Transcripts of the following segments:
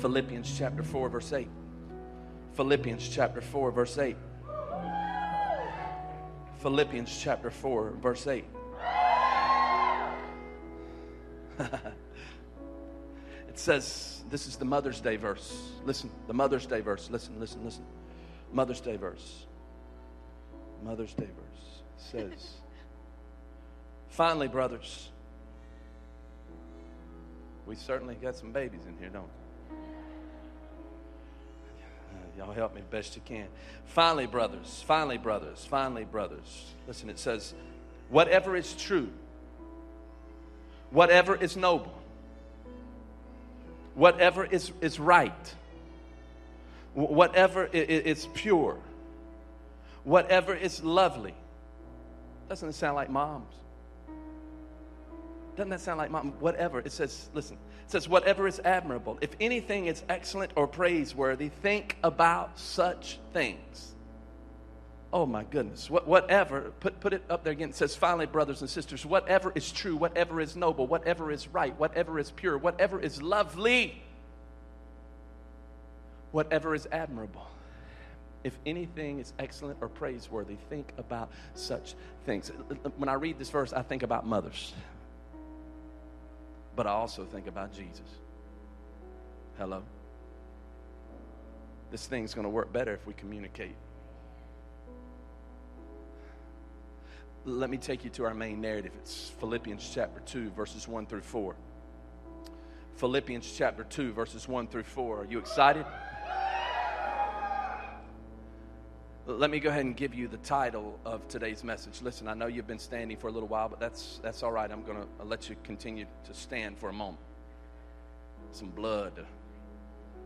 Philippians chapter 4, verse 8. Philippians chapter 4, verse 8. Philippians chapter 4, verse 8. it says, this is the Mother's Day verse. Listen, the Mother's Day verse. Listen, listen, listen. Mother's Day verse. Mother's Day verse says, Finally, brothers, we certainly got some babies in here, don't we? Y'all help me best you can. Finally, brothers, finally, brothers, finally, brothers. Listen, it says, whatever is true, whatever is noble, whatever is, is right, whatever is pure, whatever is lovely. Doesn't it sound like moms? Doesn't that sound like mom? Whatever. It says, listen, says, whatever is admirable. If anything is excellent or praiseworthy, think about such things. Oh my goodness. What, whatever, put, put it up there again. It says, finally, brothers and sisters, whatever is true, whatever is noble, whatever is right, whatever is pure, whatever is lovely, whatever is admirable if anything is excellent or praiseworthy, think about such things. When I read this verse, I think about mothers, but I also think about Jesus. Hello? This thing's going to work better if we communicate. Let me take you to our main narrative. It's Philippians chapter 2, verses 1 through 4. Philippians chapter 2, verses 1 through 4. Are you excited? Let me go ahead and give you the title of today's message. Listen, I know you've been standing for a little while, but that's, that's all right. I'm going to let you continue to stand for a moment. Some blood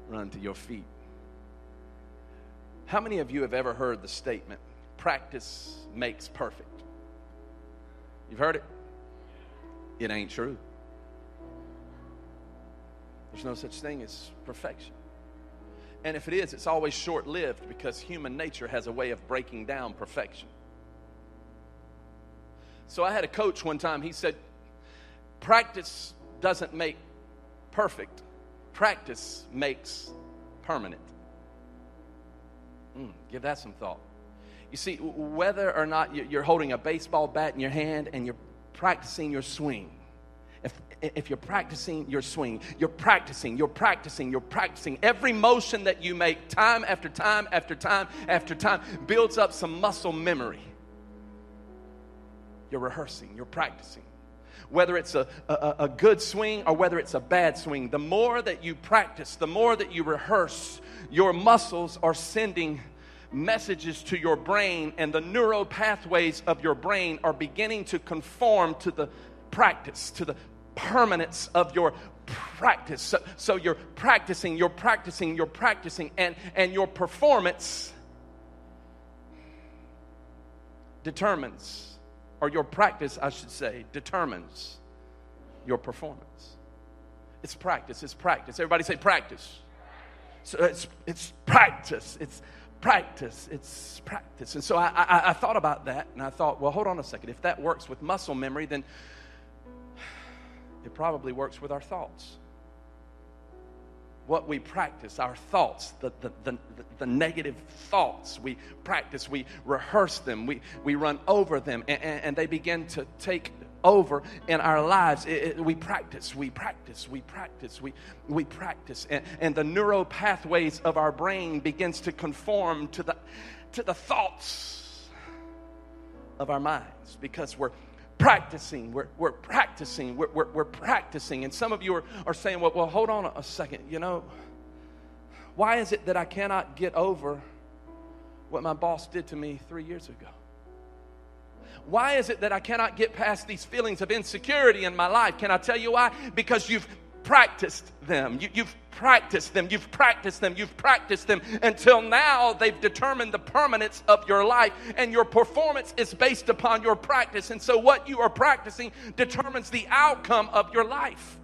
run to your feet. How many of you have ever heard the statement, practice makes perfect? You've heard it? It ain't true. There's no such thing as perfection. And if it is, it's always short lived because human nature has a way of breaking down perfection. So I had a coach one time, he said, Practice doesn't make perfect, practice makes permanent. Mm, give that some thought. You see, whether or not you're holding a baseball bat in your hand and you're practicing your swing, if, you're practicing your swing, you're practicing, you're practicing, you're practicing. Every motion that you make, time after time after time after time, builds up some muscle memory. You're rehearsing, you're practicing. Whether it's a, a, a good swing or whether it's a bad swing, the more that you practice, the more that you rehearse, your muscles are sending messages to your brain, and the neural pathways of your brain are beginning to conform to the practice, to the permanence of your practice. So, so, you're practicing, you're practicing, you're practicing, and, and your performance determines, or your practice, I should say, determines your performance. It's practice, it's practice. Everybody say practice. So it's, it's practice, it's practice, it's practice. And so I, I, I thought about that, and I thought, well, hold on a second. If that works with muscle memory, then it probably works with our thoughts. What we practice, our thoughts, the, the, the, the, negative thoughts, we practice, we rehearse them, we, we run over them, and, and they begin to take over in our lives. It, it, we practice, we practice, we practice, we, we practice. And, and the neural pathways of our brain begins to conform to the, to the thoughts of our minds because we're practicing. We're, we're practicing. We're, we're, we're, practicing. And some of you are, are saying, well, well, hold on a second. You know, why is it that I cannot get over what my boss did to me three years ago? Why is it that I cannot get past these feelings of insecurity in my life? Can I tell you why? Because you've practiced them. You, have practiced them. You've practiced them. You've practiced them until now they've determined the permanence of your life, and your performance is based upon your practice. And so, what you are practicing determines the outcome of your life.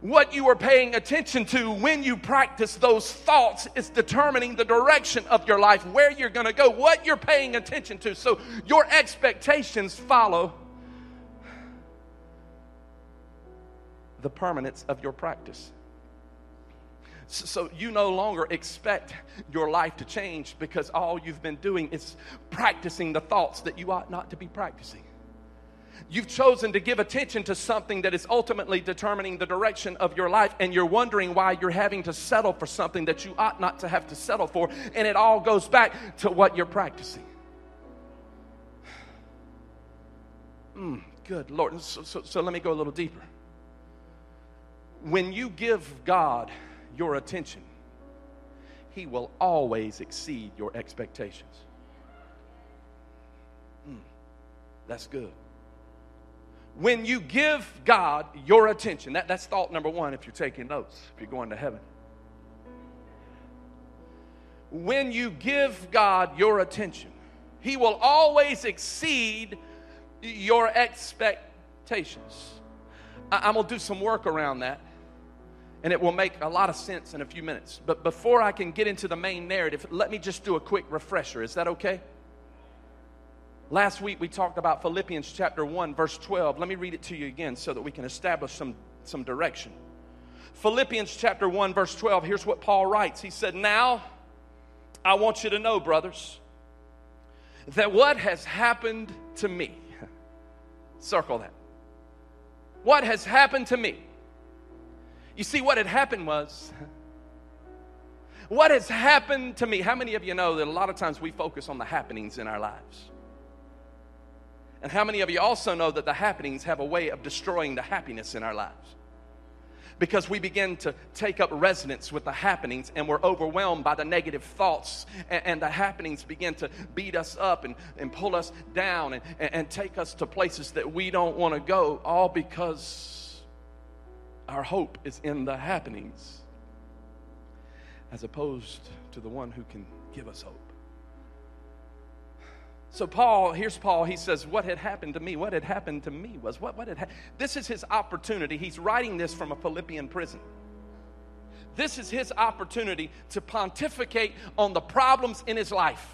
What you are paying attention to when you practice those thoughts is determining the direction of your life, where you're going to go, what you're paying attention to. So, your expectations follow the permanence of your practice. So you no longer expect your life to change because all you've been doing is practicing the thoughts that you ought not to be practicing. You've chosen to give attention to something that is ultimately determining the direction of your life, and you're wondering why you're having to settle for something that you ought not to have to settle for. And it all goes back to what you're practicing. Mm, good Lord. So, so, so let me go a little deeper. When you give God your attention, He will always exceed your expectations. Mm, that's good when you give God your attention, that, that's thought number one if you're taking notes, if you're going to heaven. When you give God your attention, He will always exceed your expectations. I, I'm going to do some work around that, and it will make a lot of sense in a few minutes. But before I can get into the main narrative, let me just do a quick refresher. Is that okay? Last week we talked about Philippians chapter 1, verse 12. Let me read it to you again so that we can establish some, some direction. Philippians chapter 1, verse 12, here's what Paul writes. He said, Now I want you to know, brothers, that what has happened to me, circle that. What has happened to me? You see, what had happened was, what has happened to me? How many of you know that a lot of times we focus on the happenings in our lives? And how many of you also know that the happenings have a way of destroying the happiness in our lives? Because we begin to take up residence with the happenings and we're overwhelmed by the negative thoughts, and, and the happenings begin to beat us up and, and pull us down and, and, and take us to places that we don't want to go, all because our hope is in the happenings as opposed to the one who can give us hope. So, Paul, here's Paul. He says, What had happened to me? What had happened to me was what, what had happened. This is his opportunity. He's writing this from a Philippian prison. This is his opportunity to pontificate on the problems in his life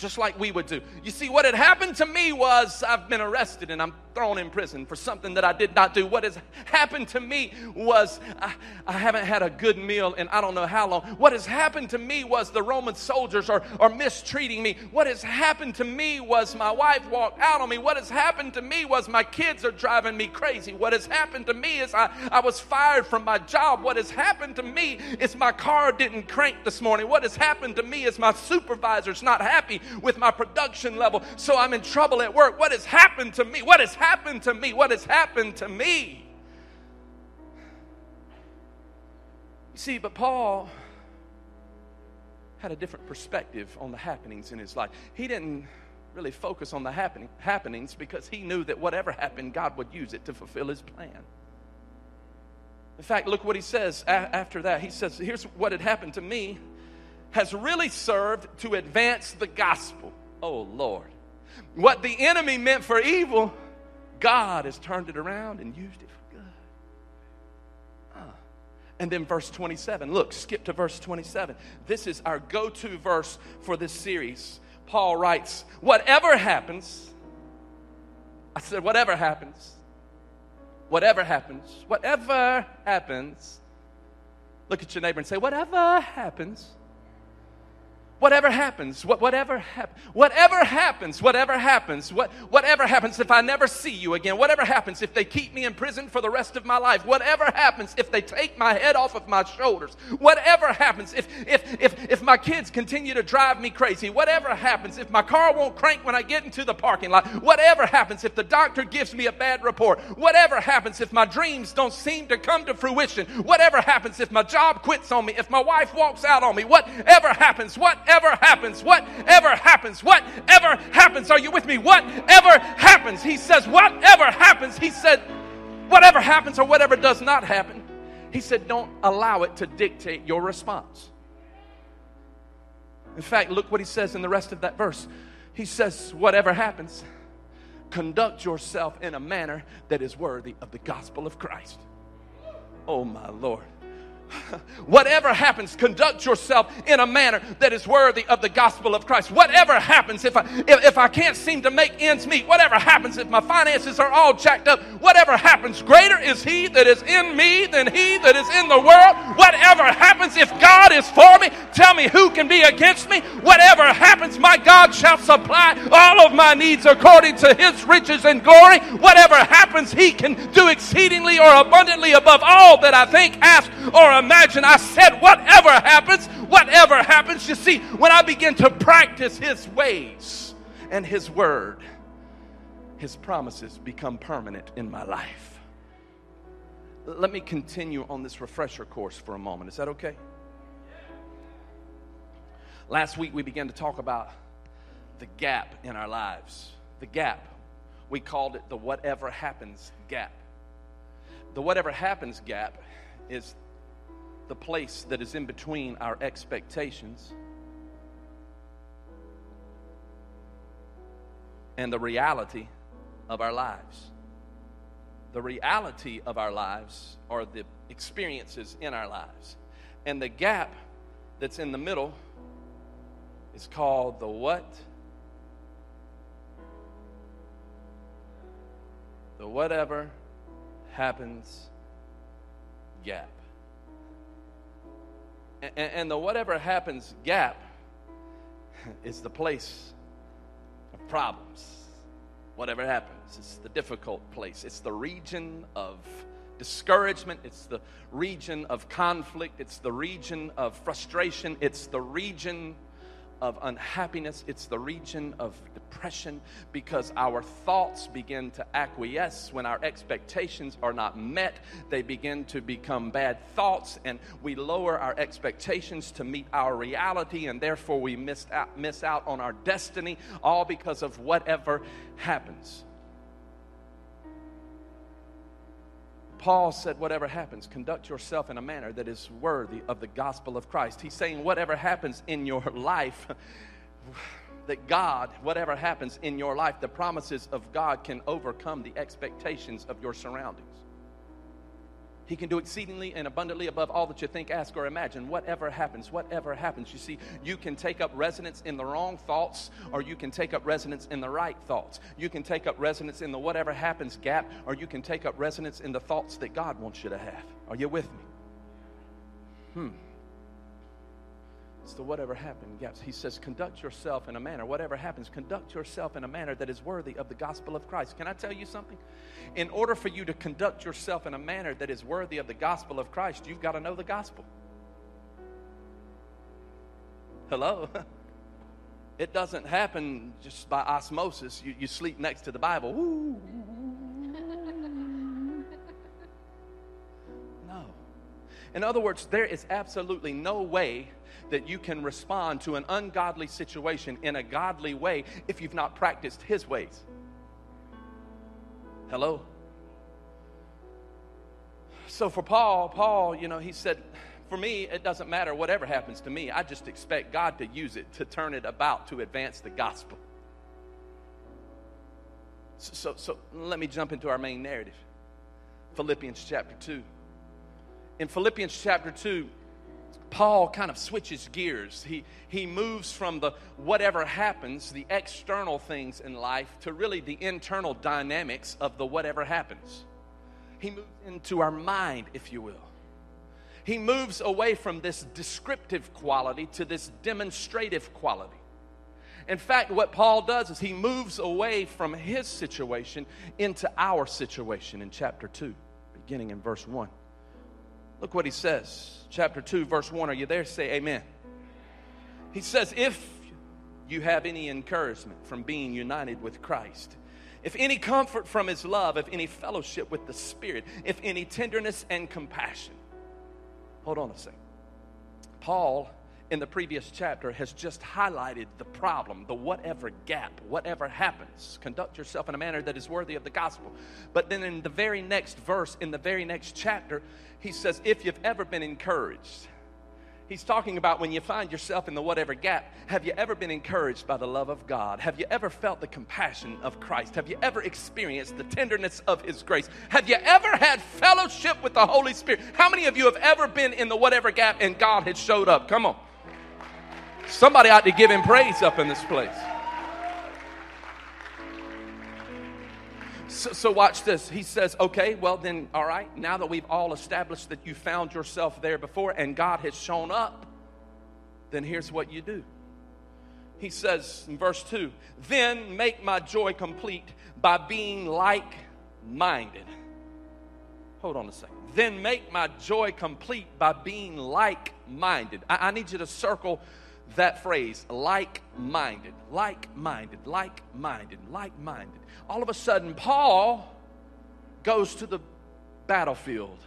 just like we would do. You see, what had happened to me was I've been arrested and I'm thrown in prison for something that I did not do. What has happened to me was I, I, haven't had a good meal in I don't know how long. What has happened to me was the Roman soldiers are, are mistreating me. What has happened to me was my wife walked out on me. What has happened to me was my kids are driving me crazy. What has happened to me is I, I was fired from my job. What has happened to me is my car didn't crank this morning. What has happened to me is my supervisor's not happy with my production level, so I'm in trouble at work. What has happened to me? What has happened to me? What has happened to me? You see, but Paul had a different perspective on the happenings in his life. He didn't really focus on the happening, happenings because he knew that whatever happened, God would use it to fulfill his plan. In fact, look what he says after that. He says, Here's what had happened to me has really served to advance the gospel. Oh, Lord. What the enemy meant for evil, God has turned it around and used it for good. Uh. And then verse 27. Look, skip to verse 27. This is our go to verse for this series. Paul writes, Whatever happens, I said, whatever happens, whatever happens, whatever happens, look at your neighbor and say, Whatever happens, whatever happens, whatever happens, whatever happens, whatever happens, what, whatever happens if I never see you again, whatever happens if they keep me in prison for the rest of my life, whatever happens if they take my head off of my shoulders, whatever happens if, if, if, if my kids continue to drive me crazy, whatever happens if my car won't crank when I get into the parking lot, whatever happens if the doctor gives me a bad report, whatever happens if my dreams don't seem to come to fruition, whatever happens if my job quits on me, if my wife walks out on me, whatever happens, whatever whatever happens, whatever happens, whatever happens. Are you with me? Whatever happens. He says, whatever happens. He said, whatever happens or whatever does not happen. He said, don't allow it to dictate your response. In fact, look what he says in the rest of that verse. He says, whatever happens, conduct yourself in a manner that is worthy of the gospel of Christ. Oh, my Lord. Whatever happens, conduct yourself in a manner that is worthy of the gospel of Christ. Whatever happens, if I, if, if I can't seem to make ends meet, whatever happens, if my finances are all jacked up, whatever happens, greater is He that is in me than He that is in the world. Whatever happens, happens, if God is for me, tell me who can be against me. Whatever happens, my God shall supply all of my needs according to his riches and glory. Whatever happens, he can do exceedingly or abundantly above all that I think, ask, or imagine. I said, whatever happens, whatever happens. You see, when I begin to practice his ways and his word, his promises become permanent in my life. Let me continue on this refresher course for a moment. Is that okay? Last week we began to talk about the gap in our lives. The gap. We called it the whatever happens gap. The whatever happens gap is the place that is in between our expectations and the reality of our lives. The reality of our lives are the experiences in our lives. And the gap that's in the middle is called the what? The whatever happens gap. And, and the whatever happens gap is the place of problems. Whatever happens. It's the difficult place, it's the region of discouragement, it's the region of conflict, it's the region of frustration, it's the region of unhappiness, it's the region of depression because our thoughts begin to acquiesce when our expectations are not met. They begin to become bad thoughts, and we lower our expectations to meet our reality, and therefore we miss out, miss out on our destiny, all because of whatever happens. Paul said, Whatever happens, conduct yourself in a manner that is worthy of the gospel of Christ. He's saying, Whatever happens in your life, that God, whatever happens in your life, the promises of God can overcome the expectations of your surroundings. He can do exceedingly and abundantly above all that you think, ask, or imagine. Whatever happens, whatever happens. You see, you can take up residence in the wrong thoughts, or you can take up residence in the right thoughts. You can take up residence in the whatever happens gap, or you can take up residence in the thoughts that God wants you to have. Are you with me? Hmm. The whatever happened gaps. He says, conduct yourself in a manner, whatever happens, conduct yourself in a manner that is worthy of the gospel of Christ. Can I tell you something? In order for you to conduct yourself in a manner that is worthy of the gospel of Christ, you've got to know the gospel. Hello? It doesn't happen just by osmosis. You, you sleep next to the Bible. Ooh. No. In other words, there is absolutely no way that you can respond to an ungodly situation in a godly way if you've not practiced His ways. Hello? So for Paul, Paul, you know, he said, for me, it doesn't matter whatever happens to me. I just expect God to use it to turn it about to advance the gospel. So, so, so let me jump into our main narrative Philippians chapter 2. In Philippians chapter 2, Paul kind of switches gears. He, he moves from the whatever happens, the external things in life, to really the internal dynamics of the whatever happens. He moves into our mind, if you will. He moves away from this descriptive quality to this demonstrative quality. In fact, what Paul does is he moves away from his situation into our situation in chapter 2, beginning in verse 1. Look what he says. Chapter 2, verse 1. Are you there? Say amen. He says, If you have any encouragement from being united with Christ, if any comfort from his love, if any fellowship with the Spirit, if any tenderness and compassion. Hold on a second. Paul in the previous chapter has just highlighted the problem, the whatever gap, whatever happens. Conduct yourself in a manner that is worthy of the gospel. But then in the very next verse, in the very next chapter, he says, If you've ever been encouraged, he's talking about when you find yourself in the whatever gap. Have you ever been encouraged by the love of God? Have you ever felt the compassion of Christ? Have you ever experienced the tenderness of His grace? Have you ever had fellowship with the Holy Spirit? How many of you have ever been in the whatever gap and God had showed up? Come on. Somebody ought to give him praise up in this place. So, so, watch this. He says, okay, well, then, all right, now that we've all established that you found yourself there before and God has shown up, then here's what you do. He says in verse 2 then make my joy complete by being like minded. Hold on a second. Then make my joy complete by being like minded. I, I need you to circle that phrase like minded, like minded, like minded, like minded. All of a sudden, Paul goes to the battlefield.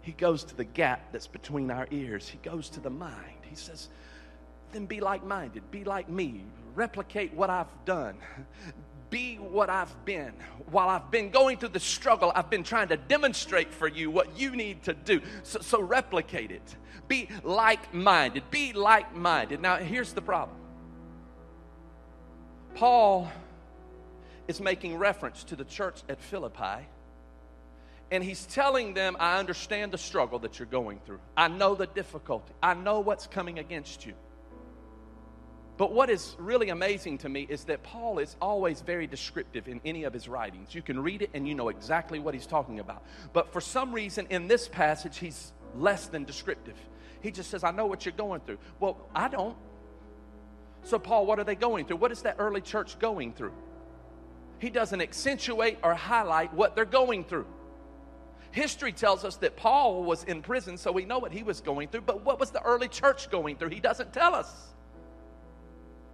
He goes to the gap that's between our ears. He goes to the mind. He says, then be like minded, be like me, replicate what I've done. Be what I've been. While I've been going through the struggle, I've been trying to demonstrate for you what you need to do. So, so replicate it. Be like minded. Be like minded. Now, here's the problem Paul is making reference to the church at Philippi. And he's telling them, I understand the struggle that you're going through. I know the difficulty. I know what's coming against you. But what is really amazing to me is that Paul is always very descriptive in any of his writings. You can read it and you know exactly what he's talking about. But for some reason, in this passage, he's less than descriptive. He just says, I know what you're going through. Well, I don't. So, Paul, what are they going through? What is that early church going through? He doesn't accentuate or highlight what they're going through. History tells us that Paul was in prison, so we know what he was going through. But what was the early church going through? He doesn't tell us.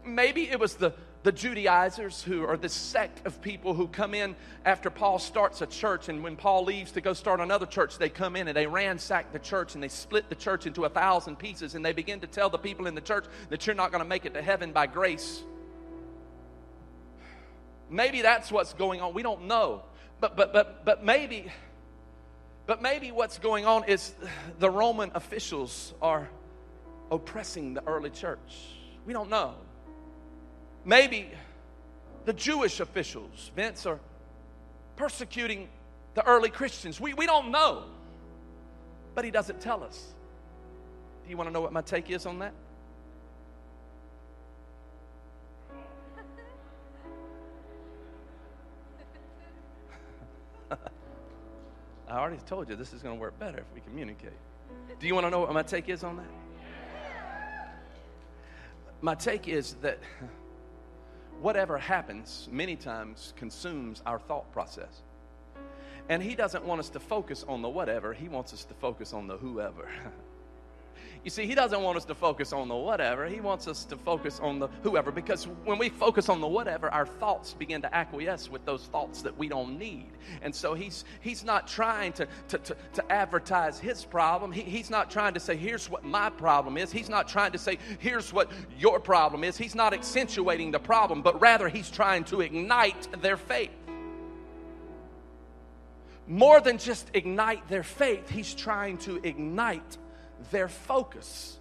Maybe it was the, the Judaizers who are this sect of people who come in after Paul starts a church, and when Paul leaves to go start another church, they come in and they ransack the church and they split the church into a thousand pieces, and they begin to tell the people in the church that you're not going to make it to heaven by grace Maybe that's what's going on. We don't know. But, but, but, but maybe, but maybe what's going on is the Roman officials are oppressing the early church. We don't know. Maybe the Jewish officials, Vince, are persecuting the early Christians. We, we don't know. But he doesn't tell us. Do you want to know what my take is on that? I already told you this is going to work better if we communicate. Do you want to know what my take is on that? My take is that whatever happens many times consumes our thought process. And he doesn't want us to focus on the whatever, he wants us to focus on the whoever. You see, he doesn't want us to focus on the whatever. He wants us to focus on the whoever because when we focus on the whatever, our thoughts begin to acquiesce with those thoughts that we don't need. And so he's he's not trying to to, to, to advertise his problem. He, he's not trying to say, here's what my problem is. He's not trying to say, here's what your problem is. He's not accentuating the problem, but rather he's trying to ignite their faith more than just ignite their faith, he's trying to ignite their focus.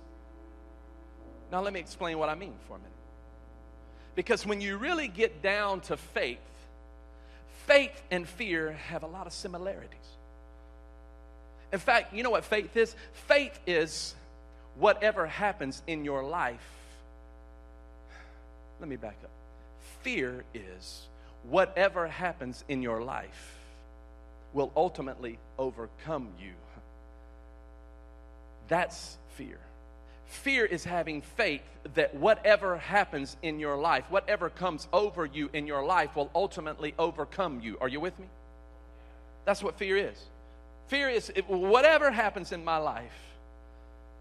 Now, let me explain what I mean for a minute. Because when you really get down to faith, faith and fear have a lot of similarities. In fact, you know what faith is? Faith is whatever happens in your life. Let me back up. Fear is whatever happens in your life will ultimately overcome you that's fear. Fear is having faith that whatever happens in your life, whatever comes over you in your life, will ultimately overcome you. Are you with me? That's what fear is. Fear is whatever happens in my life,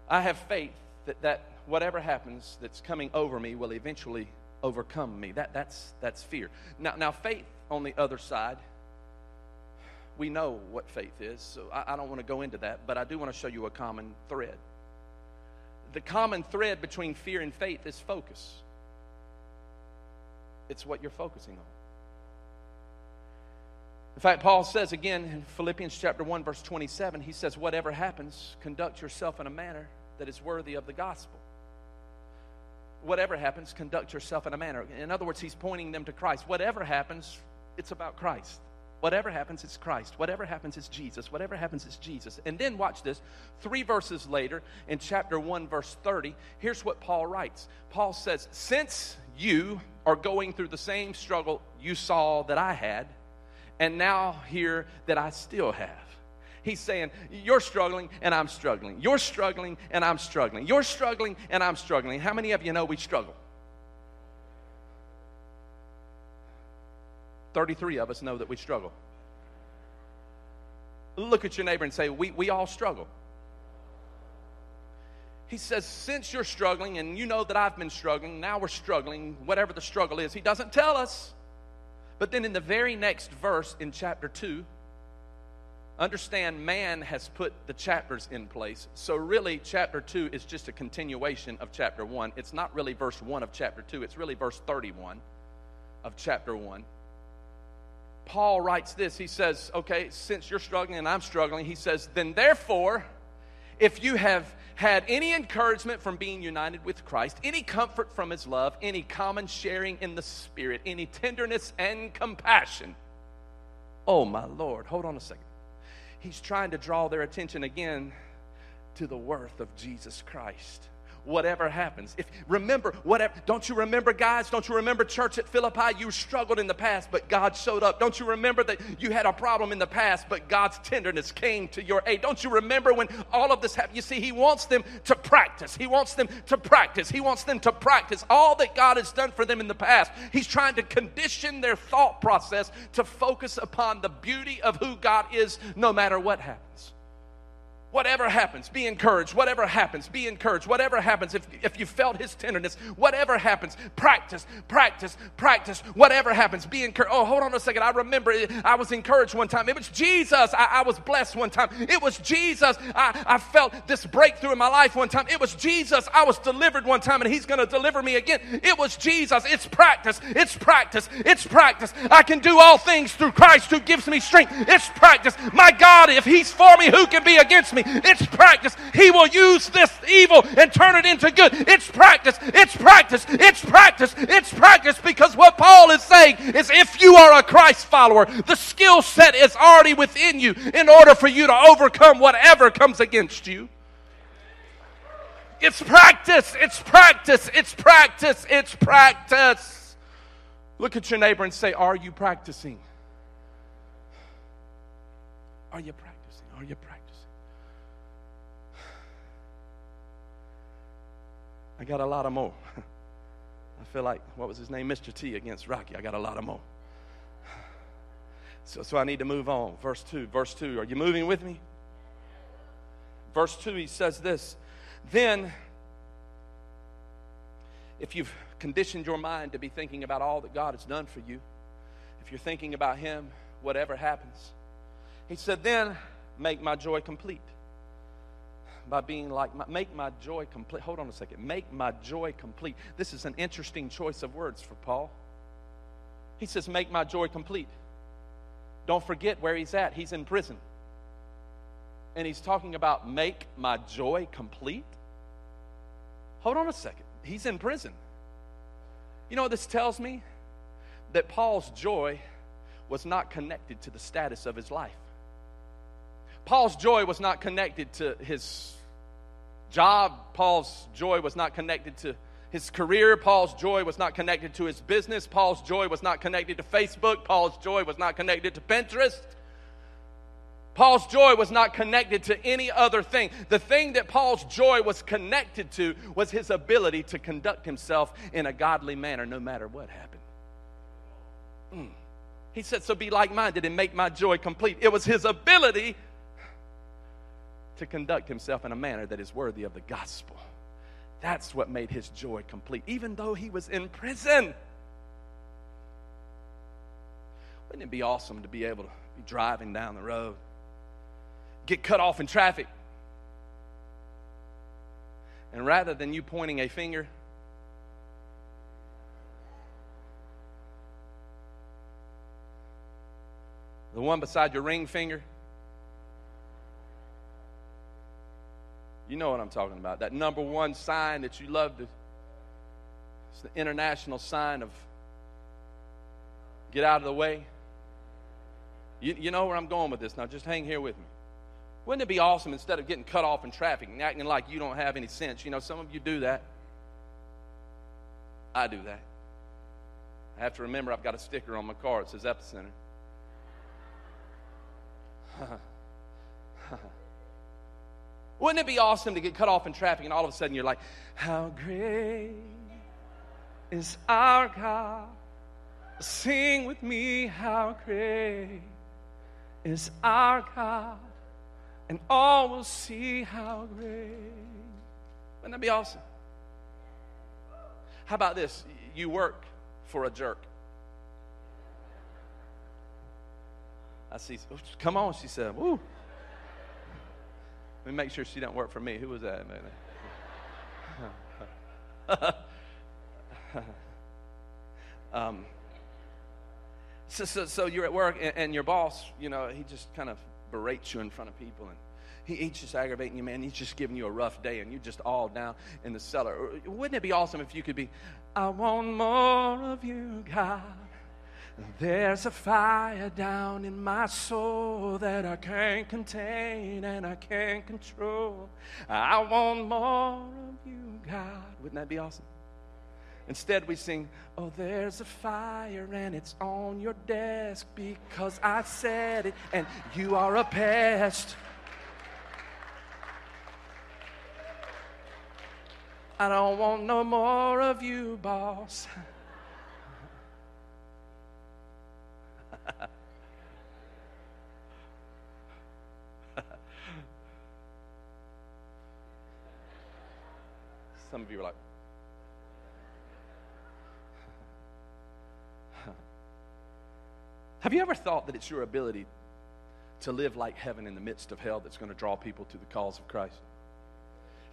I have faith that, that whatever happens that's coming over me will eventually overcome me. That, that's, that's fear. Now, now, faith on the other side we know what faith is, so I, I don't want to go into that, but I do want to show you a common thread. The common thread between fear and faith is focus. It's what you're focusing on. In fact, Paul says again in Philippians chapter 1 verse 27, he says whatever happens, conduct yourself in a manner that is worthy of the gospel. Whatever happens, conduct yourself in a manner. In other words, he's pointing them to Christ. Whatever happens, it's about Christ. Whatever happens, it's Christ. Whatever happens, it's Jesus. Whatever happens, it's Jesus. And then watch this. Three verses later, in chapter 1, verse 30, here's what Paul writes Paul says, Since you are going through the same struggle you saw that I had, and now hear that I still have. He's saying, You're struggling and I'm struggling. You're struggling and I'm struggling. You're struggling and I'm struggling. How many of you know we struggle? 33 of us know that we struggle. Look at your neighbor and say, We, we all struggle. He says, Since you're struggling and you know that I've been struggling, now we're struggling, whatever the struggle is. He doesn't tell us. But then in the very next verse in chapter 2, understand man has put the chapters in place. So, really, chapter 2 is just a continuation of chapter 1. It's not really verse 1 of chapter 2, it's really verse 31 of chapter 1. Paul writes this. He says, Okay, since you're struggling and I'm struggling, he says, Then therefore, if you have had any encouragement from being united with Christ, any comfort from his love, any common sharing in the Spirit, any tenderness and compassion, oh my Lord, hold on a second. He's trying to draw their attention again to the worth of Jesus Christ whatever happens. If remember whatever don't you remember guys, don't you remember church at Philippi you struggled in the past but God showed up. Don't you remember that you had a problem in the past but God's tenderness came to your aid. Don't you remember when all of this happened? You see he wants them to practice. He wants them to practice. He wants them to practice all that God has done for them in the past. He's trying to condition their thought process to focus upon the beauty of who God is no matter what happens. Whatever happens, be encouraged. Whatever happens, be encouraged. Whatever happens, if, if you felt his tenderness, whatever happens, practice, practice, practice. Whatever happens, be encouraged. Oh, hold on a second. I remember I was encouraged one time. It was Jesus. I, I was blessed one time. It was Jesus. I, I felt this breakthrough in my life one time. It was Jesus. I was delivered one time, and he's going to deliver me again. It was Jesus. It's practice. It's practice. It's practice. I can do all things through Christ who gives me strength. It's practice. My God, if he's for me, who can be against me? It's practice. He will use this evil and turn it into good. It's practice. It's practice. It's practice. It's practice because what Paul is saying is if you are a Christ follower, the skill set is already within you in order for you to overcome whatever comes against you. It's practice. It's practice. It's practice. It's practice. Look at your neighbor and say, Are you practicing? Are you practicing? Are you practicing? I got a lot of more. I feel like, what was his name? Mr. T against Rocky. I got a lot of more. So, so I need to move on. Verse 2. Verse 2. Are you moving with me? Verse 2, he says this Then, if you've conditioned your mind to be thinking about all that God has done for you, if you're thinking about Him, whatever happens, he said, then make my joy complete by being like, my, make my joy complete. Hold on a second. Make my joy complete. This is an interesting choice of words for Paul. He says, make my joy complete. Don't forget where he's at. He's in prison. And he's talking about make my joy complete. Hold on a second. He's in prison. You know what this tells me? That Paul's joy was not connected to the status of his life. Paul's joy was not connected to his job. Paul's joy was not connected to his career. Paul's joy was not connected to his business. Paul's joy was not connected to Facebook. Paul's joy was not connected to Pinterest. Paul's joy was not connected to any other thing. The thing that Paul's joy was connected to was his ability to conduct himself in a godly manner no matter what happened. Mm. He said, So be like minded and make my joy complete. It was his ability to conduct himself in a manner that is worthy of the gospel. That's what made his joy complete, even though he was in prison. Wouldn't it be awesome to be able to be driving down the road, get cut off in traffic, and rather than you pointing a finger, the one beside your ring finger, You know what I'm talking about. That number one sign that you love to, it's the international sign of get out of the way. You, you know where I'm going with this. Now just hang here with me. Wouldn't it be awesome instead of getting cut off in traffic and acting like you don't have any sense? You know, some of you do that. I do that. I have to remember I've got a sticker on my car that says Epicenter. Wouldn't it be awesome to get cut off in traffic and all of a sudden you're like, How great is our God? Sing with me, How great is our God? And all will see how great. Wouldn't that be awesome? How about this? You work for a jerk. I see. Come on, she said. Woo. Let me make sure she don't work for me. Who was that? um, so, so, so, you're at work and, and, your boss, you know, he just kind of berates you in front of people and he, he's just aggravating you, man. He's just giving you a rough day and you're just all down in the cellar. Wouldn't it be awesome if you could be, I want more of you, God. There's a fire down in my soul that I can't contain and I can't control. I want more of you, God. Wouldn't that be awesome? Instead, we sing, Oh, there's a fire and it's on your desk because I said it and you are a pest. I don't want no more of you, boss. Some of you are like, Have you ever thought that it's your ability to live like heaven in the midst of hell that's going to draw people to the cause of Christ?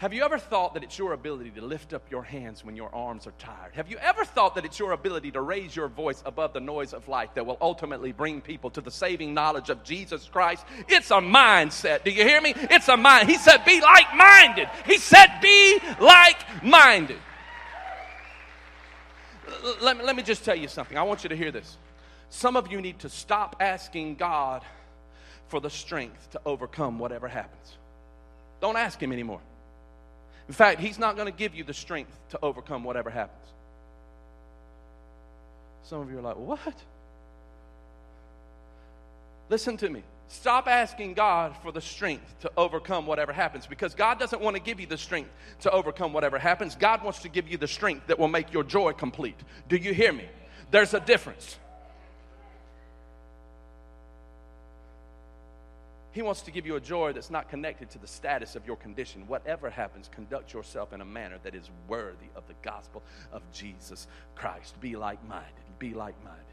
Have you ever thought that it's your ability to lift up your hands when your arms are tired? Have you ever thought that it's your ability to raise your voice above the noise of life that will ultimately bring people to the saving knowledge of Jesus Christ? It's a mindset. Do you hear me? It's a mind. He said, be like minded. He said, be like minded. Let me, let me just tell you something. I want you to hear this. Some of you need to stop asking God for the strength to overcome whatever happens. Don't ask Him anymore. In fact, He's not going to give you the strength to overcome whatever happens. Some of you are like, what? Listen to me. Stop asking God for the strength to overcome whatever happens because God doesn't want to give you the strength to overcome whatever happens. God wants to give you the strength that will make your joy complete. Do you hear me? There's a difference. He wants to give you a joy that's not connected to the status of your condition. Whatever happens, conduct yourself in a manner that is worthy of the gospel of Jesus Christ. Be like minded. Be like minded.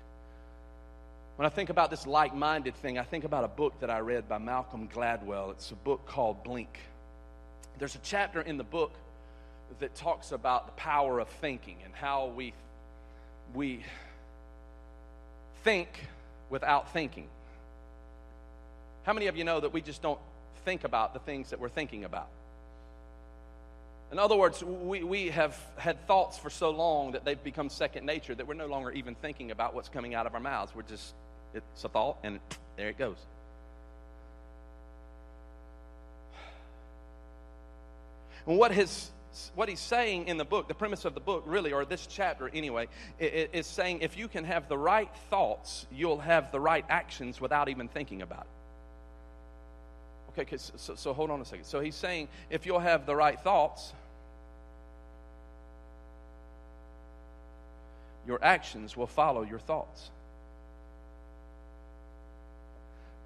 When I think about this like minded thing, I think about a book that I read by Malcolm Gladwell. It's a book called Blink. There's a chapter in the book that talks about the power of thinking and how we, we think without thinking. How many of you know that we just don't think about the things that we're thinking about? In other words, we, we have had thoughts for so long that they've become second nature that we're no longer even thinking about what's coming out of our mouths. We're just, it's a thought and there it goes. And what his what he's saying in the book, the premise of the book, really, or this chapter anyway, is saying if you can have the right thoughts, you'll have the right actions without even thinking about it. Okay, so, so hold on a second. So he's saying if you'll have the right thoughts, your actions will follow your thoughts.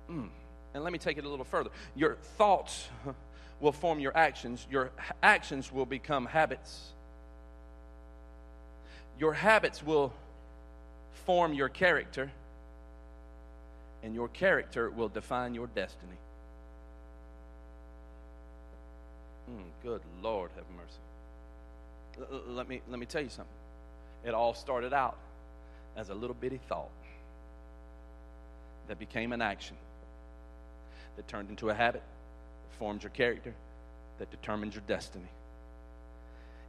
Mm. And let me take it a little further. Your thoughts will form your actions, your actions will become habits. Your habits will form your character, and your character will define your destiny. Mm, good Lord, have mercy. L- let, me, let me tell you something. It all started out as a little bitty thought that became an action, that turned into a habit, that formed your character, that determines your destiny.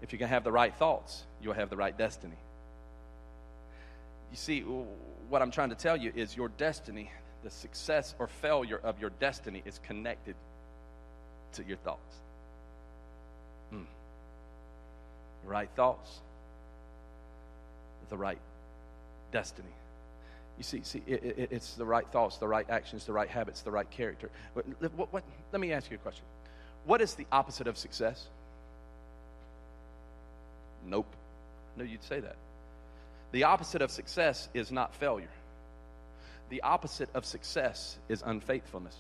If you can have the right thoughts, you'll have the right destiny. You see, what I'm trying to tell you is your destiny, the success or failure of your destiny, is connected to your thoughts. The right thoughts, the right destiny. You see, see, it, it, it's the right thoughts, the right actions, the right habits, the right character. What, what, what, let me ask you a question. What is the opposite of success? Nope. No, you'd say that. The opposite of success is not failure. The opposite of success is unfaithfulness.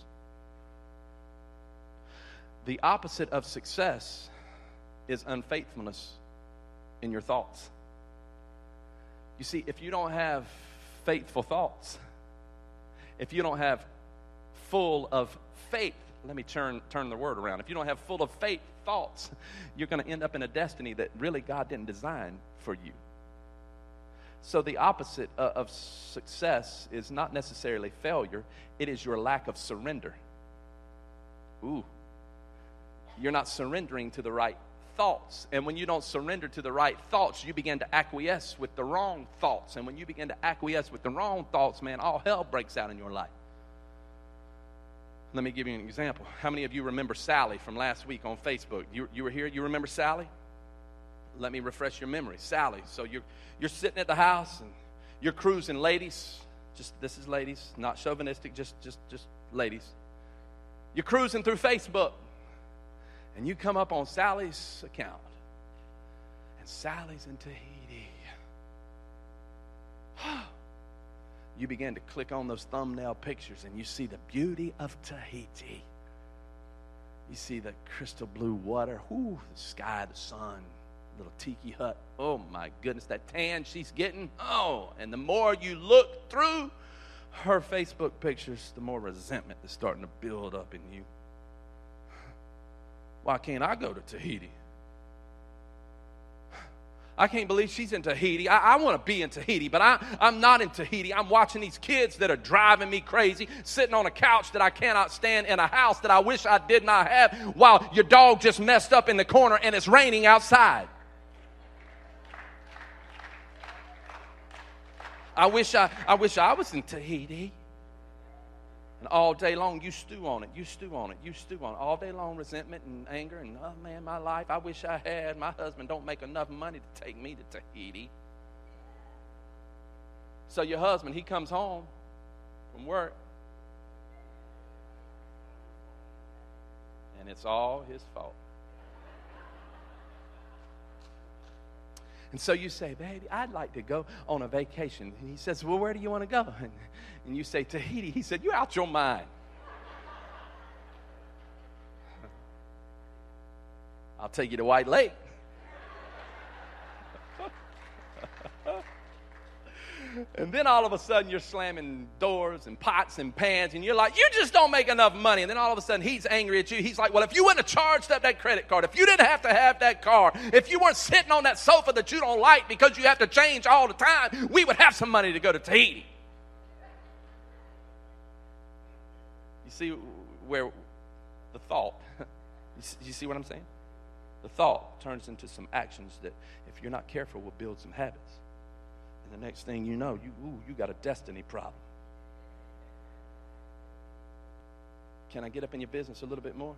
The opposite of success is unfaithfulness in your thoughts. You see, if you don't have faithful thoughts, if you don't have full of faith, let me turn, turn the word around. If you don't have full of faith thoughts, you're going to end up in a destiny that really God didn't design for you. So, the opposite uh, of success is not necessarily failure, it is your lack of surrender. Ooh, you're not surrendering to the right thoughts. And when you don't surrender to the right thoughts, you begin to acquiesce with the wrong thoughts. And when you begin to acquiesce with the wrong thoughts, man, all hell breaks out in your life. Let me give you an example. How many of you remember Sally from last week on Facebook? You, you were here? You remember Sally? Let me refresh your memory. Sally. So you're, you're sitting at the house and you're cruising, ladies. Just this is ladies, not chauvinistic, just just just ladies. You're cruising through Facebook and you come up on Sally's account, and Sally's in Tahiti. you begin to click on those thumbnail pictures, and you see the beauty of Tahiti. You see the crystal blue water, whoo, the sky, the sun, little tiki hut. Oh my goodness, that tan she's getting. Oh, and the more you look through her Facebook pictures, the more resentment is starting to build up in you. Why can't I go to Tahiti? I can't believe she's in Tahiti. I, I want to be in Tahiti, but I, I'm not in Tahiti. I'm watching these kids that are driving me crazy, sitting on a couch that I cannot stand in a house that I wish I did not have, while your dog just messed up in the corner and it's raining outside. I wish I, I wish I was in Tahiti. And all day long, you stew on it, you stew on it, you stew on it. All day long, resentment and anger, and oh man, my life, I wish I had. My husband don't make enough money to take me to Tahiti. So your husband, he comes home from work, and it's all his fault. And so you say, Baby, I'd like to go on a vacation. And he says, Well, where do you want to go? And, and you say, Tahiti. He said, You're out your mind. I'll take you to White Lake. And then all of a sudden you're slamming doors and pots and pans, and you're like, you just don't make enough money. And then all of a sudden he's angry at you. He's like, well, if you wouldn't have charged up that credit card, if you didn't have to have that car, if you weren't sitting on that sofa that you don't like because you have to change all the time, we would have some money to go to Tahiti. You see where the thought, you see what I'm saying? The thought turns into some actions that, if you're not careful, will build some habits the next thing you know, you, ooh, you got a destiny problem. Can I get up in your business a little bit more?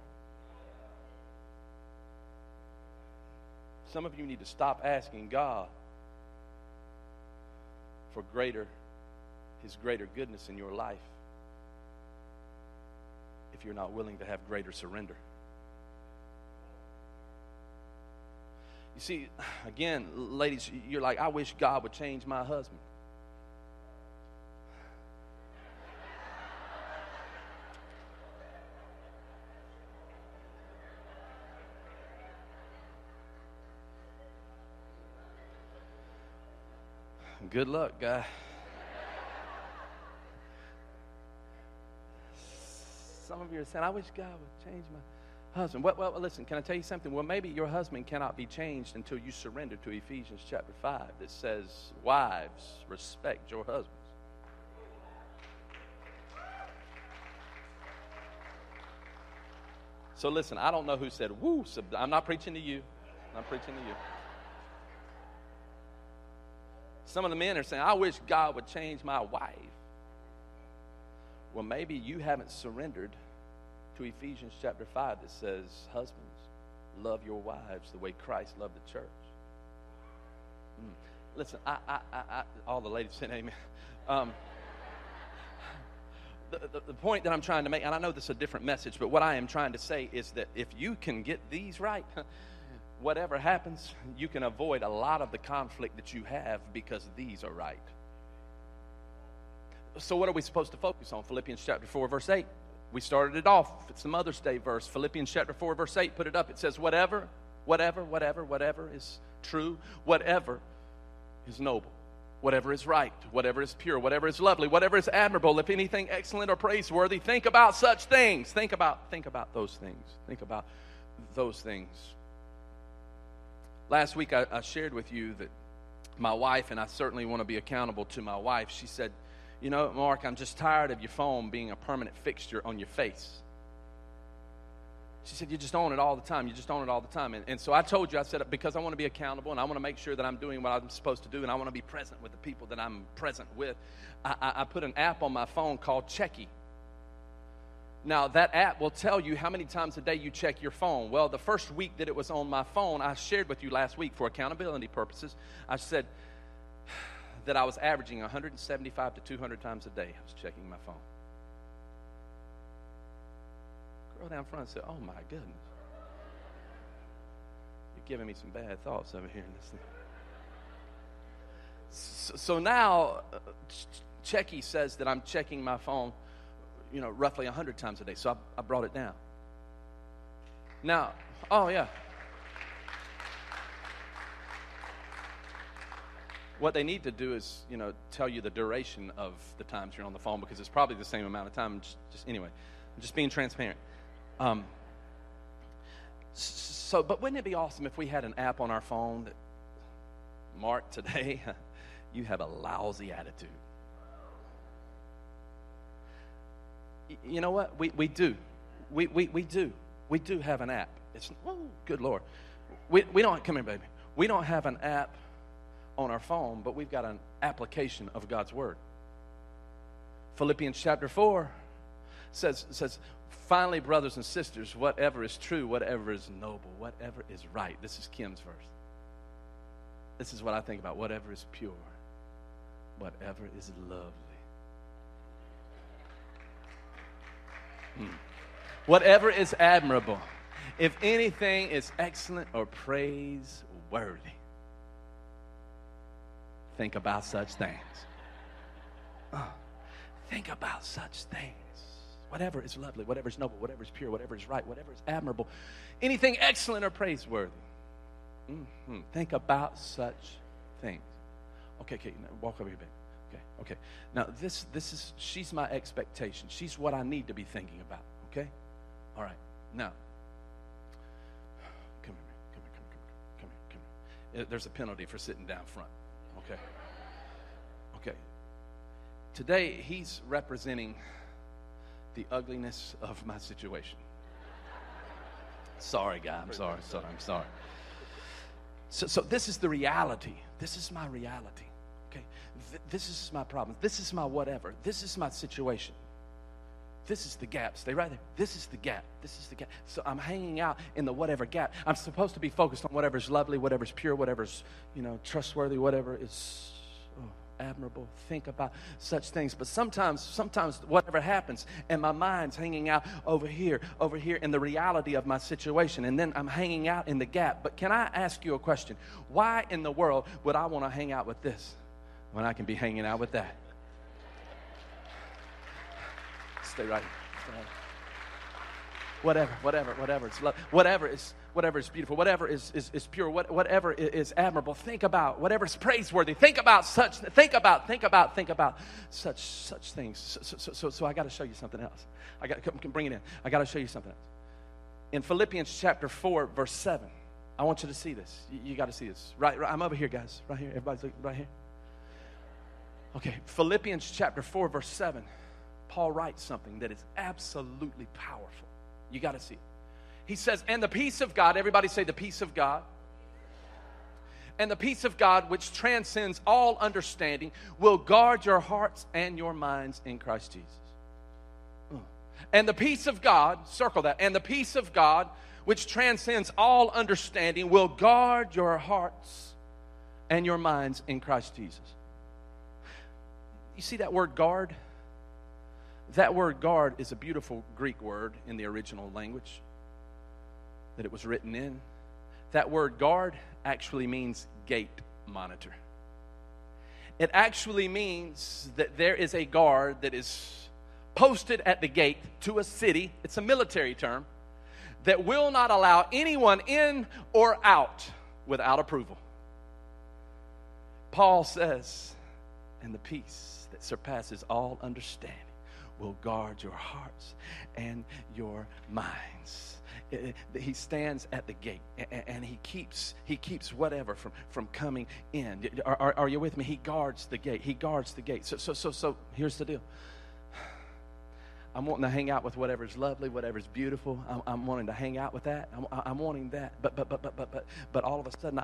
Some of you need to stop asking God for greater, His greater goodness in your life if you're not willing to have greater surrender. You see, again, ladies, you're like, I wish God would change my husband. Good luck, guy. Some of you are saying, I wish God would change my husband. Well, well, listen, can I tell you something? Well, maybe your husband cannot be changed until you surrender to Ephesians chapter 5 that says, Wives, respect your husbands. So listen, I don't know who said, woo, I'm not preaching to you. I'm preaching to you. Some of the men are saying, I wish God would change my wife. Well, maybe you haven't surrendered to Ephesians chapter 5 that says, Husbands, love your wives the way Christ loved the church. Mm. Listen, I, I, I, all the ladies said amen. Um, the, the, the point that I'm trying to make, and I know this is a different message, but what I am trying to say is that if you can get these right, whatever happens, you can avoid a lot of the conflict that you have because these are right. So, what are we supposed to focus on? Philippians chapter 4, verse 8. We started it off. It's the Mother's Day verse. Philippians chapter 4, verse 8. Put it up. It says, Whatever, whatever, whatever, whatever is true, whatever is noble, whatever is right, whatever is pure, whatever is lovely, whatever is admirable, if anything excellent or praiseworthy, think about such things. Think about, think about those things. Think about those things. Last week I, I shared with you that my wife, and I certainly want to be accountable to my wife, she said, You know, Mark, I'm just tired of your phone being a permanent fixture on your face. She said, You just own it all the time. You just own it all the time. And, and so I told you, I said, Because I want to be accountable and I want to make sure that I'm doing what I'm supposed to do and I want to be present with the people that I'm present with, I, I, I put an app on my phone called Checky. Now, that app will tell you how many times a day you check your phone. Well, the first week that it was on my phone, I shared with you last week for accountability purposes. I said that I was averaging 175 to 200 times a day. I was checking my phone. Girl down front said, Oh my goodness. You're giving me some bad thoughts over here in this thing. So, now, uh, Checky says that I'm checking my phone you know, roughly 100 times a day. So I, I brought it down. Now, oh, yeah. What they need to do is, you know, tell you the duration of the times you're on the phone because it's probably the same amount of time. Just, just anyway, I'm just being transparent. Um, so, but wouldn't it be awesome if we had an app on our phone that, Mark, today, you have a lousy attitude. you know what? We, we do. We, we, we do. We do have an app. It's, oh, good Lord. We, we don't, come here, baby. We don't have an app on our phone, but we've got an application of God's Word. Philippians chapter 4 says, says, Finally, brothers and sisters, whatever is true, whatever is noble, whatever is right. This is Kim's verse. This is what I think about. Whatever is pure, whatever is lovely Hmm. Whatever is admirable, if anything is excellent or praiseworthy, think about such things. Uh, think about such things. Whatever is lovely, whatever is noble, whatever is pure, whatever is right, whatever is admirable, anything excellent or praiseworthy. Mm-hmm. Think about such things. Okay, okay, walk over here, baby. Okay, okay. Now this this is she's my expectation. She's what I need to be thinking about. Okay? All right. Now come come come come come here. There's a penalty for sitting down front. Okay. Okay. Today he's representing the ugliness of my situation. Sorry, guy. I'm sorry. Sorry. I'm sorry. So, so this is the reality. This is my reality okay, th- this is my problem. This is my whatever. This is my situation. This is the gap. Stay right there. This is the gap. This is the gap. So I'm hanging out in the whatever gap. I'm supposed to be focused on whatever's lovely, whatever's pure, whatever's, you know, trustworthy, whatever is oh, admirable. Think about such things. But sometimes, sometimes whatever happens, and my mind's hanging out over here, over here in the reality of my situation. And then I'm hanging out in the gap. But can I ask you a question? Why in the world would I want to hang out with this? when I can be hanging out with that. Stay right. Right. Whatever, whatever, whatever. It's love. Whatever is whatever is beautiful, whatever is, is, is pure, what, whatever is admirable, think about, whatever is praiseworthy, think about such, think about, think about, think about such such things. So, so, so, so I got to show you something else. I got to bring it in. I got to show you something else. In Philippians chapter 4, verse 7, I want you to see this. You, you got to see this. Right, right, I'm over here, guys. Right here. Everybody's looking right here. Okay, Philippians chapter 4, verse 7. Paul writes something that is absolutely powerful. You got to see it. He says, And the peace of God, everybody say the peace of God. And the peace of God, which transcends all understanding, will guard your hearts and your minds in Christ Jesus. Uh. And the peace of God, circle that, and the peace of God, which transcends all understanding, will guard your hearts and your minds in Christ Jesus. You see that word guard? That word guard is a beautiful Greek word in the original language that it was written in. That word guard actually means gate monitor. It actually means that there is a guard that is posted at the gate to a city, it's a military term, that will not allow anyone in or out without approval. Paul says, and the peace that surpasses all understanding will guard your hearts and your minds. Eh, eh, he stands at the gate and he keeps he keeps whatever from from coming in. Are, are, are you with me? He guards the gate. He guards the gate. So so so so here's the deal I'm wanting to hang out with whatever's lovely, whatever's beautiful. I'm, I'm wanting to hang out with that. I'm, I'm, wanting that. But, but, but, but, but, but, but all of a sudden,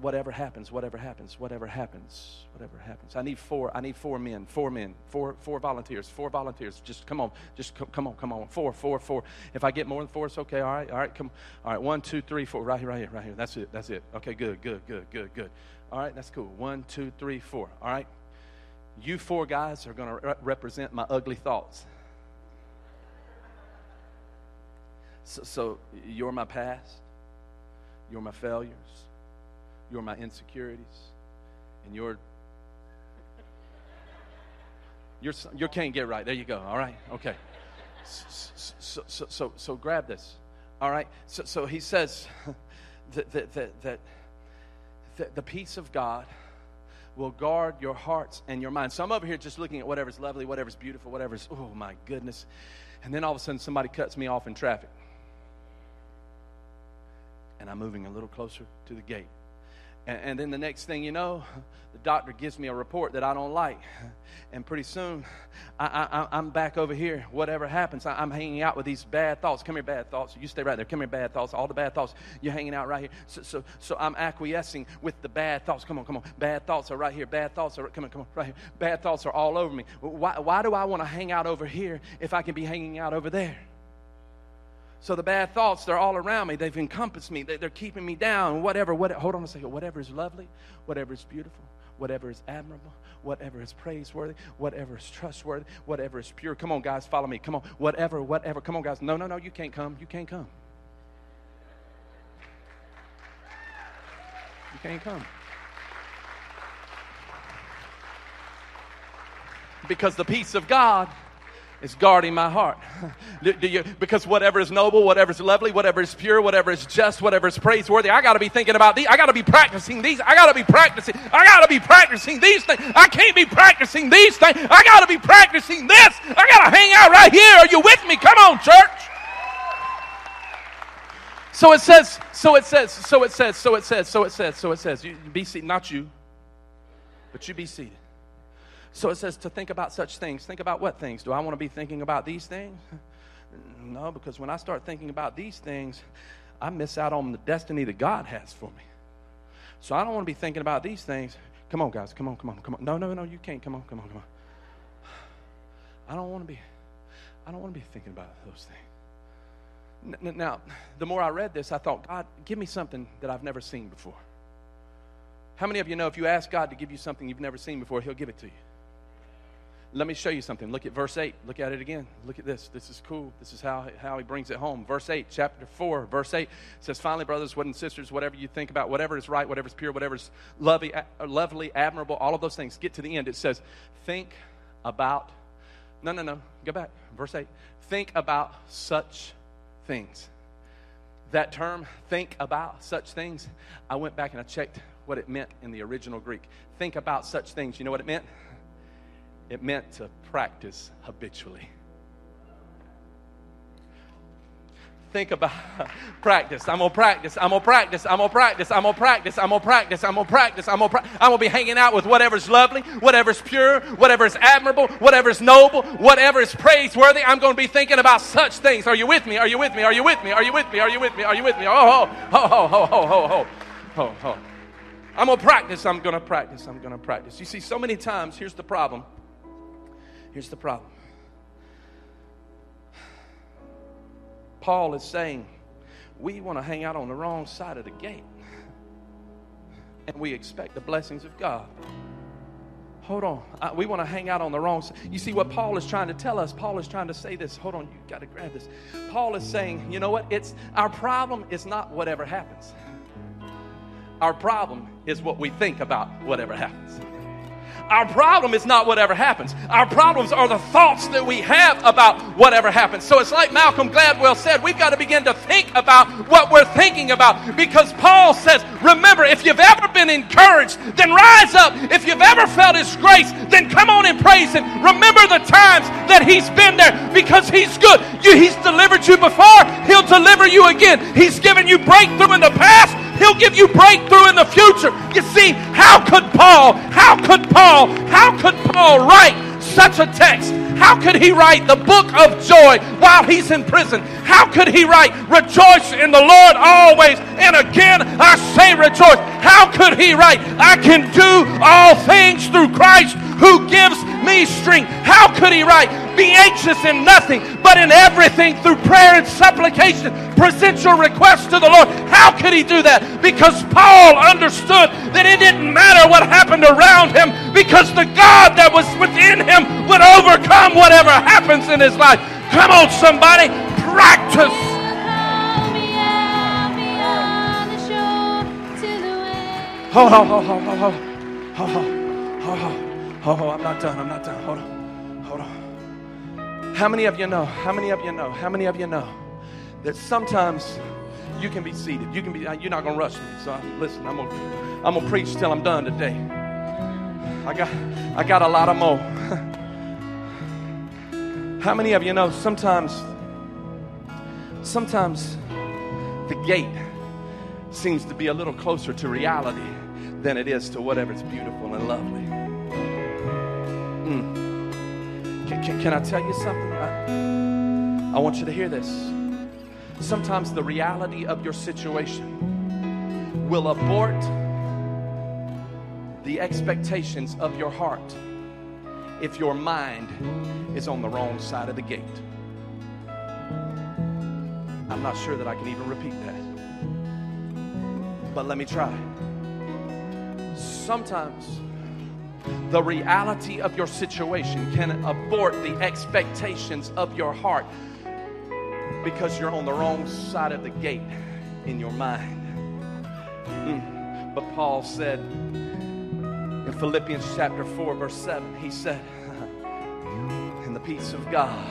whatever happens, whatever happens, whatever happens, whatever happens. I need four. I need four men. Four men. Four, four volunteers. Four volunteers. Just come on. Just come, come on. Come on. Four, four, four. If I get more than four, it's okay. All right. All right. Come. All right. One, two, three, four. Right here. Right here. Right here. That's it. That's it. Okay. Good. Good. Good. Good. Good. All right. That's cool. One, two, three, four. All right. You four guys are going to re- represent my ugly thoughts. So, so you're my past, you're my failures, you're my insecurities, and you're you're you can't get right. There you go. All right. Okay. So so so, so grab this. All right. So so he says that that that, that, the peace of God will guard your hearts and your minds. Some over here just looking at whatever's lovely, whatever's beautiful, whatever's oh my goodness, and then all of a sudden somebody cuts me off in traffic and I'm moving a little closer to the gate. And, and, then the next thing you know, the doctor gives me a report that I don't like. And pretty soon, I, am back over here. Whatever happens, I, am hanging out with these bad thoughts. Come here, bad thoughts. You stay right there. Come here, bad thoughts. All the bad thoughts. You're hanging out right here. So, so, so I'm acquiescing with the bad thoughts. Come on, come on. Bad thoughts are right here. Bad thoughts are, come on, come on, right here. Bad thoughts are all over me. Why, why do I want to hang out over here if I can be hanging out over there? So the bad thoughts, they're all around me. They've encompassed me. They're keeping me down. Whatever, what, hold on a second. Whatever is lovely, whatever is beautiful, whatever is admirable, whatever is praiseworthy, whatever is trustworthy, whatever is pure. Come on, guys, follow me. Come on. Whatever, whatever. Come on, guys. No, no, no, you can't come. You can't come. You can't come. Because the peace of God is guarding my heart. do, you, because whatever is noble, whatever is lovely, whatever is pure, whatever is just, whatever is praiseworthy, I got to be thinking about these. I got to be practicing these. I got to be practicing. I got to be practicing these things. I can't be practicing these things. I got to be practicing this. I got to hang out right here. Are you with me? Come on, church. So it says, so it says, so it says, so it says, so it says, so it says. You be seated, not you, but you be seated. So it says to think about such things. Think about what things? Do I want to be thinking about these things? No, because when I start thinking about these things, I miss out on the destiny that God has for me. So I don't want to be thinking about these things. Come on, guys. Come on, come on, come on. No, no, no, you can't. Come on, come on, come on. I don't want to be. I don't want to be thinking about those things. Now, the more I read this, I thought, God, give me something that I've never seen before. How many of you know if you ask God to give you something you've never seen before, He'll give it to you? Let me show you something. Look at verse 8. Look at it again. Look at this. This is cool. This is how, how he brings it home. Verse 8, chapter 4, verse 8 says, Finally, brothers and sisters, whatever you think about, whatever is right, whatever is pure, whatever is lovely, lovely, admirable, all of those things, get to the end. It says, Think about, no, no, no, go back. Verse 8. Think about such things. That term, think about such things, I went back and I checked what it meant in the original Greek. Think about such things. You know what it meant? It meant to practice habitually. think about practice. I'm gonna practice. I'm gonna practice. I'm gonna practice. I'm gonna practice. I'm gonna practice. I'm gonna practice. I'm gonna pra- I'm gonna be hanging out with whatever's lovely, whatever's pure, whatever's admirable, whatever's noble, whatever is praiseworthy. I'm gonna be thinking about such things. Are you with me? Are you with me? Are you with me? Are you with me? Are you with me? Are you with me? Oh, ho, ho, ho, ho, ho, ho, ho, ho. I'm gonna practice. I'm gonna practice. I'm gonna practice. You see, so many times, here's the problem. Here's the problem Paul is saying, we want to hang out on the wrong side of the gate. And we expect the blessings of God. hold on. I, we want to hang out on the wrong side. You see what Paul is trying to tell us? Paul is trying to say this. Hold on, you got to grab this. Paul is saying, you know what? It's our problem is not whatever happens. Our problem is what we think about whatever happens. Our problem is not whatever happens. Our problems are the thoughts that we have about whatever happens. So it's like Malcolm Gladwell said, we've got to begin to think about what we're thinking about because Paul says, remember, if you've ever been encouraged, then rise up. If you've ever felt his grace, then come on and praise him. Remember the times that he's been there because he's good. You, he's delivered you before, he'll deliver you again. He's given you breakthrough in the past, He'll give you breakthrough in the future. You see, how could Paul, how could Paul, how could Paul write such a text? How could he write the book of joy while he's in prison? How could he write, Rejoice in the Lord always? And again, I say rejoice. How could he write, I can do all things through Christ who gives me strength. How could he write? Be anxious in nothing, but in everything through prayer and supplication. Present your requests to the Lord. How could he do that? Because Paul understood that it didn't matter what happened around him, because the God that was within him would overcome whatever happens in his life. Come on, somebody, practice. Hold on, hold on, hold on, hold on, hold on ho, I'm not done, I'm not done. Hold on, hold on. How many of you know? How many of you know? How many of you know that sometimes you can be seated? You can be. Uh, you're not gonna rush me. So listen, I'm gonna, I'm gonna preach till I'm done today. I got, I got a lot of more. How many of you know sometimes, sometimes the gate seems to be a little closer to reality than it is to whatever's beautiful and lovely. Mm. Can, can, can, I tell you something? I, I want you to hear this. Sometimes the reality of your situation will abort the expectations of your heart if your mind is on the wrong side of the gate. I'm not sure that I can even repeat that. But let me try. Sometimes the reality of your situation can abort the expectations of your heart because you're on the wrong side of the gate in your mind. Mm. But Paul said, in Philippians chapter 4, verse 7, he said, And the peace of God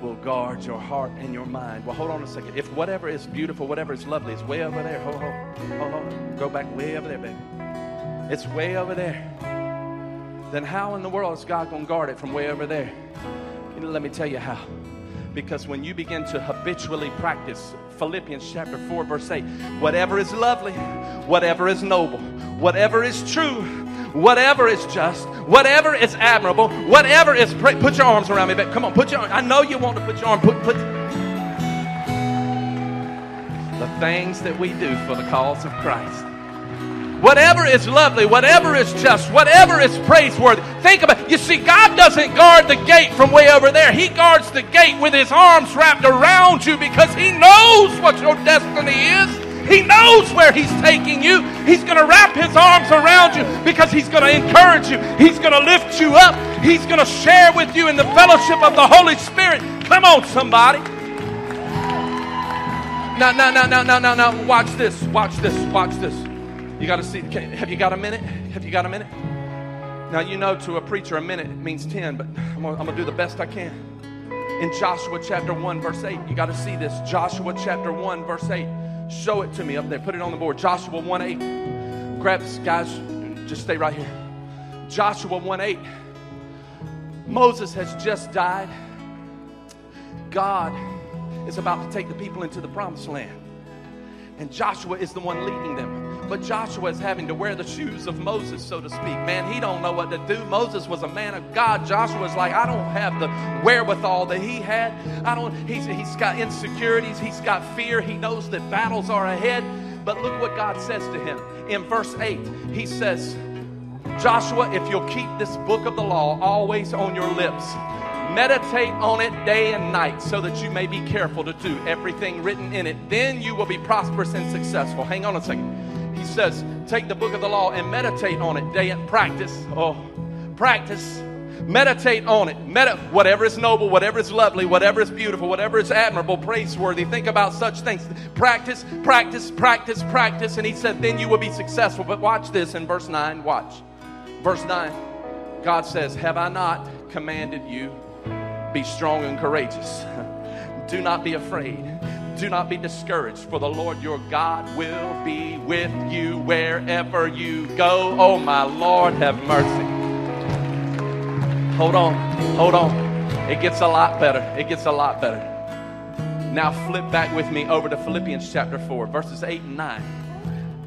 will guard your heart and your mind. Well, hold on a second. If whatever is beautiful, whatever is lovely is way over there, hold on, hold on, go back way over there, baby. It's way over there. Then how in the world is God going to guard it from way over there? Let me tell you how. Because when you begin to habitually practice Philippians chapter 4, verse 8, whatever is lovely, whatever is noble, whatever is true, whatever is just, whatever is admirable, whatever is pra- put your arms around me. But come on, put your. arm. I know you want to put your arm. Put put the things that we do for the cause of Christ. Whatever is lovely, whatever is just, whatever is praiseworthy. Think about it. You see, God doesn't guard the gate from way over there. He guards the gate with his arms wrapped around you because he knows what your destiny is. He knows where He's taking you. He's going to wrap His arms around you because He's going to encourage you. He's going to lift you up. He's going to share with you in the fellowship of the Holy Spirit. Come on, somebody. Now, now, now, now, now, now, now, watch this. Watch this. Watch this. You got to see. Have you got a minute? Have you got a minute? Now, you know, to a preacher, a minute means 10, but I'm going to do the best I can. In Joshua chapter 1, verse 8, you got to see this. Joshua chapter 1, verse 8. Show it to me up there. Put it on the board. Joshua 1 8. Grab, guys, just stay right here. Joshua 1 8. Moses has just died. God is about to take the people into the promised land. And Joshua is the one leading them. But Joshua is having to wear the shoes of Moses, so to speak. Man, he don't know what to do. Moses was a man of God. Joshua is like, I don't have the wherewithal that he had. I don't. He's he's got insecurities. He's got fear. He knows that battles are ahead. But look what God says to him in verse eight. He says, Joshua, if you'll keep this book of the law always on your lips Meditate on it day and night so that you may be careful to do everything written in it. Then you will be prosperous and successful. Hang on a second says, Take the book of the law and meditate on it day and practice. Oh, practice. Meditate on it. Medi- whatever is noble, whatever is lovely, whatever is beautiful, whatever is admirable, praiseworthy. Think about such things. Practice, practice, practice, practice. And he said, Then you will be successful. But watch this in verse 9. Watch. Verse 9. God says, Have I not commanded you? Be strong and courageous. Do not be afraid. Do not be discouraged, for the Lord your God will be with you wherever you go. Oh, my Lord, have mercy. Hold on, hold on. It gets a lot better. It gets a lot better. Now, flip back with me over to Philippians chapter 4, verses 8 and 9.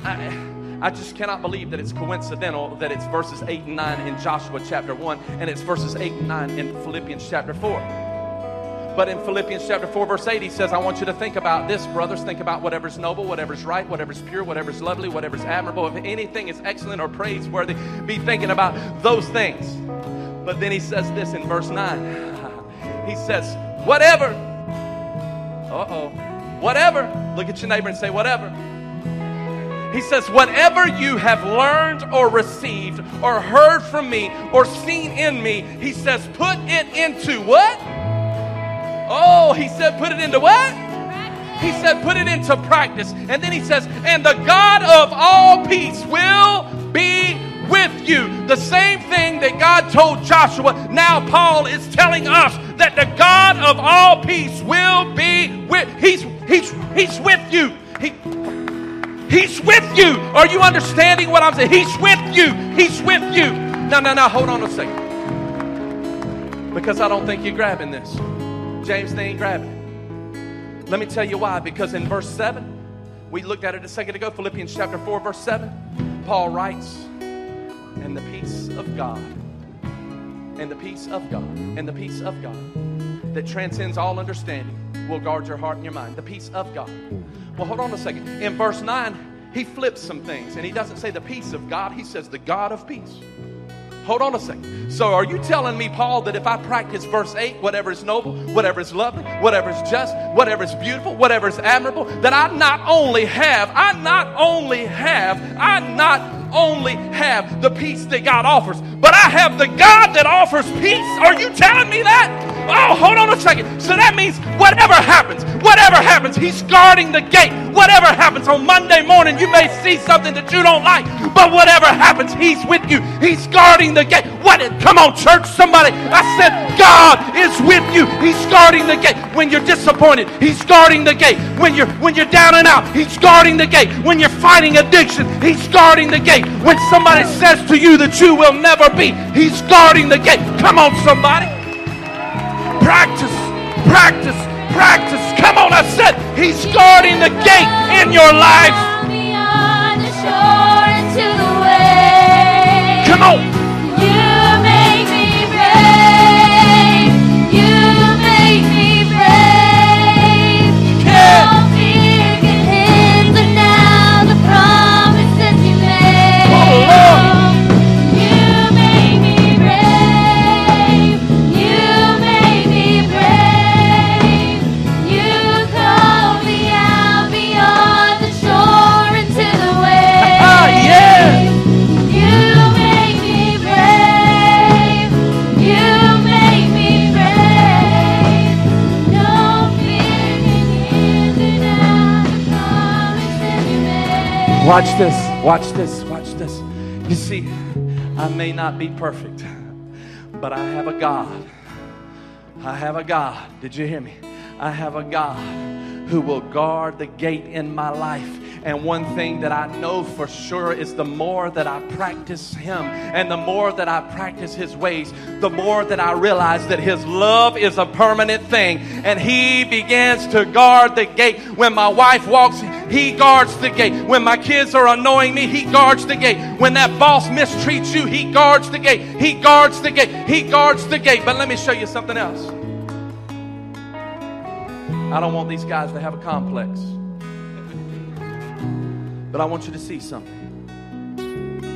I, I just cannot believe that it's coincidental that it's verses 8 and 9 in Joshua chapter 1 and it's verses 8 and 9 in Philippians chapter 4. But in Philippians chapter 4, verse 8, he says, I want you to think about this, brothers. Think about whatever's noble, whatever's right, whatever's pure, whatever's lovely, whatever's admirable. If anything is excellent or praiseworthy, be thinking about those things. But then he says this in verse 9. he says, Whatever. Uh oh. Whatever. Look at your neighbor and say, Whatever. He says, Whatever you have learned or received or heard from me or seen in me, he says, Put it into what? Oh, he said, put it into what? He said, put it into practice. And then he says, and the God of all peace will be with you. The same thing that God told Joshua, now Paul is telling us that the God of all peace will be with he's he's he's with you. He, he's with you. Are you understanding what I'm saying? He's with you. He's with you. No, no, no, hold on a second. Because I don't think you're grabbing this. James, they ain't grabbing it. Let me tell you why. Because in verse 7, we looked at it a second ago, Philippians chapter 4, verse 7, Paul writes, And the peace of God, and the peace of God, and the peace of God that transcends all understanding will guard your heart and your mind. The peace of God. Well, hold on a second. In verse 9, he flips some things, and he doesn't say the peace of God, he says the God of peace. Hold on a second. So, are you telling me, Paul, that if I practice verse 8, whatever is noble, whatever is lovely, whatever is just, whatever is beautiful, whatever is admirable, that I not only have, I not only have, I not only have the peace that God offers, but I have the God that offers peace? Are you telling me that? Oh, hold on a second. So that means whatever happens, whatever happens, He's guarding the gate. Whatever happens on Monday morning, you may see something that you don't like, but whatever happens, He's with you. He's guarding the gate. What? Come on, church, somebody. I said, God is with you. He's guarding the gate. When you're disappointed, He's guarding the gate. When you're when you're down and out, He's guarding the gate. When you're fighting addiction, He's guarding the gate. When somebody says to you that you will never be, He's guarding the gate. Come on, somebody. Practice, practice, practice. Come on, I said He's guarding the gate in your life. Come on. Watch this, watch this, watch this. You see, I may not be perfect, but I have a God. I have a God. Did you hear me? I have a God who will guard the gate in my life. And one thing that I know for sure is the more that I practice Him and the more that I practice His ways, the more that I realize that His love is a permanent thing. And He begins to guard the gate. When my wife walks, He guards the gate. When my kids are annoying me, He guards the gate. When that boss mistreats you, He guards the gate. He guards the gate. He guards the gate. But let me show you something else. I don't want these guys to have a complex. But I want you to see something.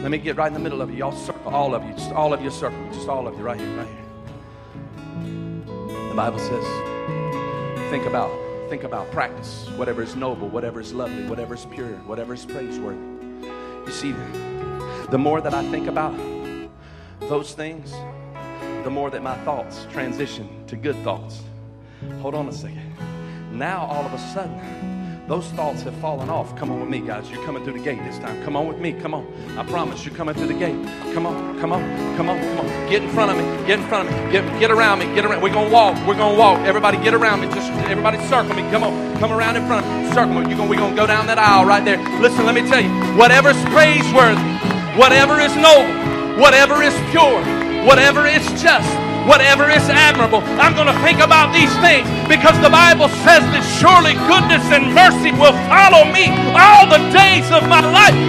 Let me get right in the middle of you. Y'all circle, all of you. Just all of you circle. Just all of you, right here, right here. The Bible says, think about, think about practice. Whatever is noble, whatever is lovely, whatever is pure, whatever is praiseworthy. You see, the more that I think about those things, the more that my thoughts transition to good thoughts. Hold on a second. Now, all of a sudden, those thoughts have fallen off. Come on with me, guys. You're coming through the gate this time. Come on with me. Come on. I promise you're coming through the gate. Come on. Come on. Come on. Come on. Get in front of me. Get in front of me. Get, get around me. Get around. We're going to walk. We're going to walk. Everybody get around me. Just everybody circle me. Come on. Come around in front of me. Circle me. You're gonna, we're going to go down that aisle right there. Listen, let me tell you. Whatever's praiseworthy, whatever is noble, whatever is pure, whatever is just, whatever is admirable. I'm going to think about these things because the Bible says that surely goodness and mercy will follow me all the days of my life.